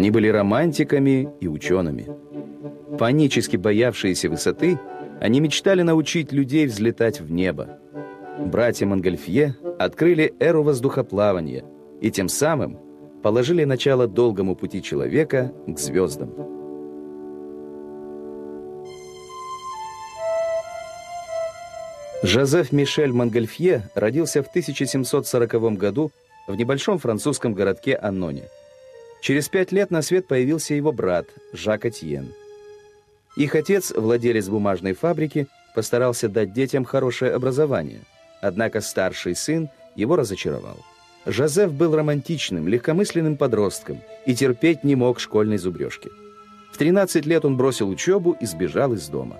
Они были романтиками и учеными. Панически боявшиеся высоты, они мечтали научить людей взлетать в небо. Братья Монгольфье открыли эру воздухоплавания и тем самым положили начало долгому пути человека к звездам. Жозеф Мишель Монгольфье родился в 1740 году в небольшом французском городке Анноне. Через пять лет на свет появился его брат Жак Этьен. Их отец, владелец бумажной фабрики, постарался дать детям хорошее образование, однако старший сын его разочаровал. Жозеф был романтичным, легкомысленным подростком и терпеть не мог школьной зубрежки. В 13 лет он бросил учебу и сбежал из дома.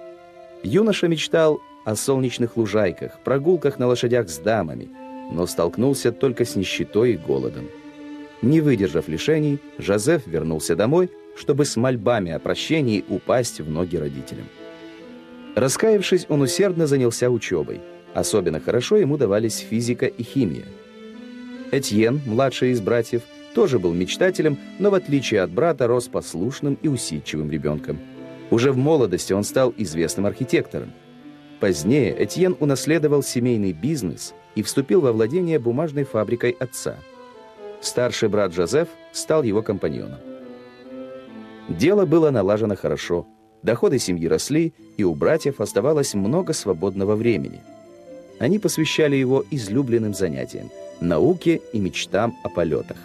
Юноша мечтал о солнечных лужайках, прогулках на лошадях с дамами, но столкнулся только с нищетой и голодом. Не выдержав лишений, Жозеф вернулся домой, чтобы с мольбами о прощении упасть в ноги родителям. Раскаявшись, он усердно занялся учебой. Особенно хорошо ему давались физика и химия. Этьен, младший из братьев, тоже был мечтателем, но в отличие от брата рос послушным и усидчивым ребенком. Уже в молодости он стал известным архитектором. Позднее Этьен унаследовал семейный бизнес и вступил во владение бумажной фабрикой отца. Старший брат Жозеф стал его компаньоном. Дело было налажено хорошо, доходы семьи росли, и у братьев оставалось много свободного времени. Они посвящали его излюбленным занятиям – науке и мечтам о полетах.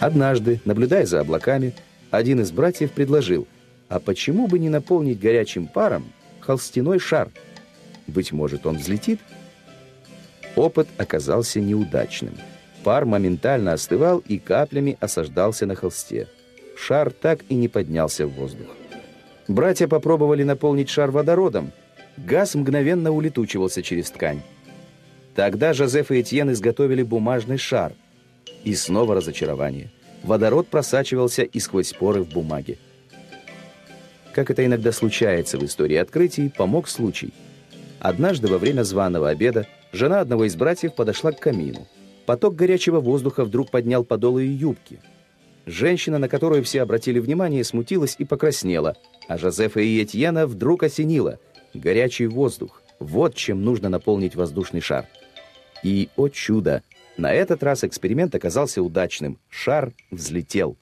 Однажды, наблюдая за облаками, один из братьев предложил, а почему бы не наполнить горячим паром холстяной шар? Быть может, он взлетит? Опыт оказался неудачным. Пар моментально остывал и каплями осаждался на холсте. Шар так и не поднялся в воздух. Братья попробовали наполнить шар водородом. Газ мгновенно улетучивался через ткань. Тогда Жозеф и Этьен изготовили бумажный шар – и снова разочарование. Водород просачивался и сквозь поры в бумаге. Как это иногда случается в истории открытий, помог случай. Однажды во время званого обеда жена одного из братьев подошла к камину. Поток горячего воздуха вдруг поднял подол ее юбки. Женщина, на которую все обратили внимание, смутилась и покраснела, а Жозефа и Этьена вдруг осенила. Горячий воздух. Вот чем нужно наполнить воздушный шар. И, о чудо, на этот раз эксперимент оказался удачным. Шар взлетел.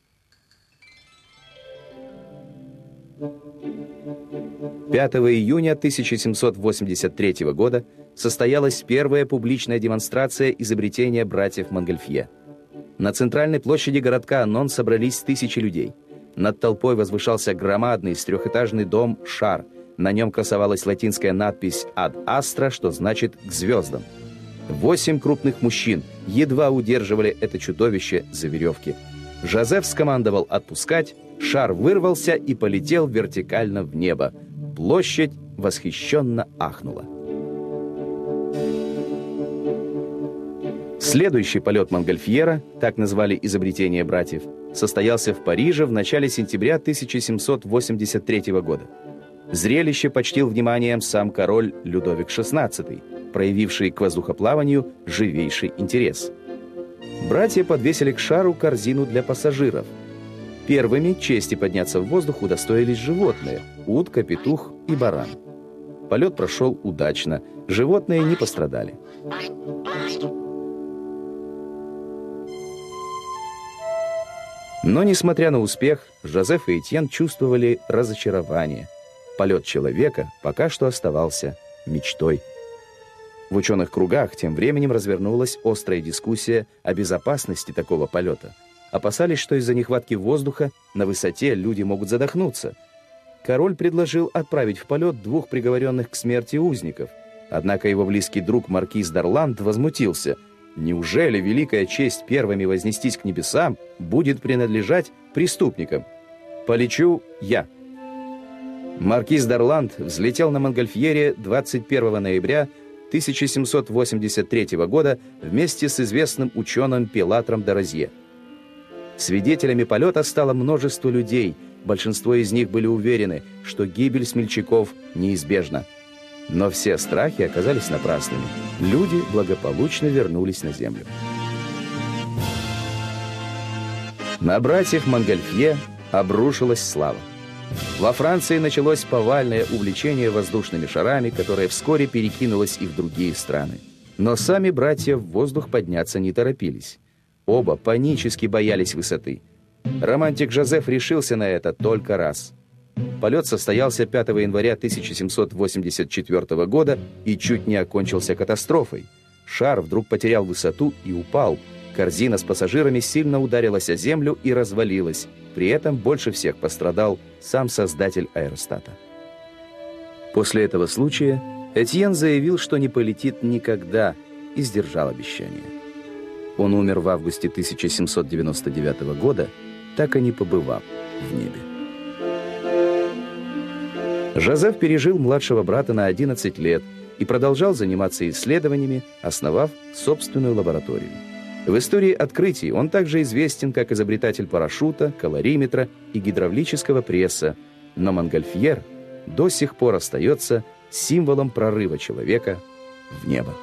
5 июня 1783 года состоялась первая публичная демонстрация изобретения братьев Монгольфье. На центральной площади городка Анон собрались тысячи людей. Над толпой возвышался громадный трехэтажный дом «Шар». На нем красовалась латинская надпись «Ad Astra», что значит «к звездам». Восемь крупных мужчин едва удерживали это чудовище за веревки. Жозеф скомандовал отпускать, шар вырвался и полетел вертикально в небо. Площадь восхищенно ахнула. Следующий полет Монгольфьера, так назвали изобретение братьев, состоялся в Париже в начале сентября 1783 года. Зрелище почтил вниманием сам король Людовик XVI – проявивший к воздухоплаванию живейший интерес. Братья подвесили к шару корзину для пассажиров. Первыми чести подняться в воздух удостоились животные – утка, петух и баран. Полет прошел удачно, животные не пострадали. Но, несмотря на успех, Жозеф и Этьен чувствовали разочарование. Полет человека пока что оставался мечтой. В ученых кругах тем временем развернулась острая дискуссия о безопасности такого полета. Опасались, что из-за нехватки воздуха на высоте люди могут задохнуться. Король предложил отправить в полет двух приговоренных к смерти узников. Однако его близкий друг маркиз Дарланд возмутился. Неужели великая честь первыми вознестись к небесам будет принадлежать преступникам? Полечу я. Маркиз Дарланд взлетел на Монгольфьере 21 ноября 1783 года вместе с известным ученым Пилатром Дорозье. Свидетелями полета стало множество людей, большинство из них были уверены, что гибель смельчаков неизбежна. Но все страхи оказались напрасными. Люди благополучно вернулись на Землю. На братьев Монгольфье обрушилась слава. Во Франции началось повальное увлечение воздушными шарами, которое вскоре перекинулось и в другие страны. Но сами братья в воздух подняться не торопились. Оба панически боялись высоты. Романтик Жозеф решился на это только раз. Полет состоялся 5 января 1784 года и чуть не окончился катастрофой. Шар вдруг потерял высоту и упал. Корзина с пассажирами сильно ударилась о землю и развалилась. При этом больше всех пострадал сам создатель аэростата. После этого случая Этьен заявил, что не полетит никогда, и сдержал обещание. Он умер в августе 1799 года, так и не побывав в небе. Жозеф пережил младшего брата на 11 лет и продолжал заниматься исследованиями, основав собственную лабораторию. В истории открытий он также известен как изобретатель парашюта, калориметра и гидравлического пресса, но Монгольфьер до сих пор остается символом прорыва человека в небо.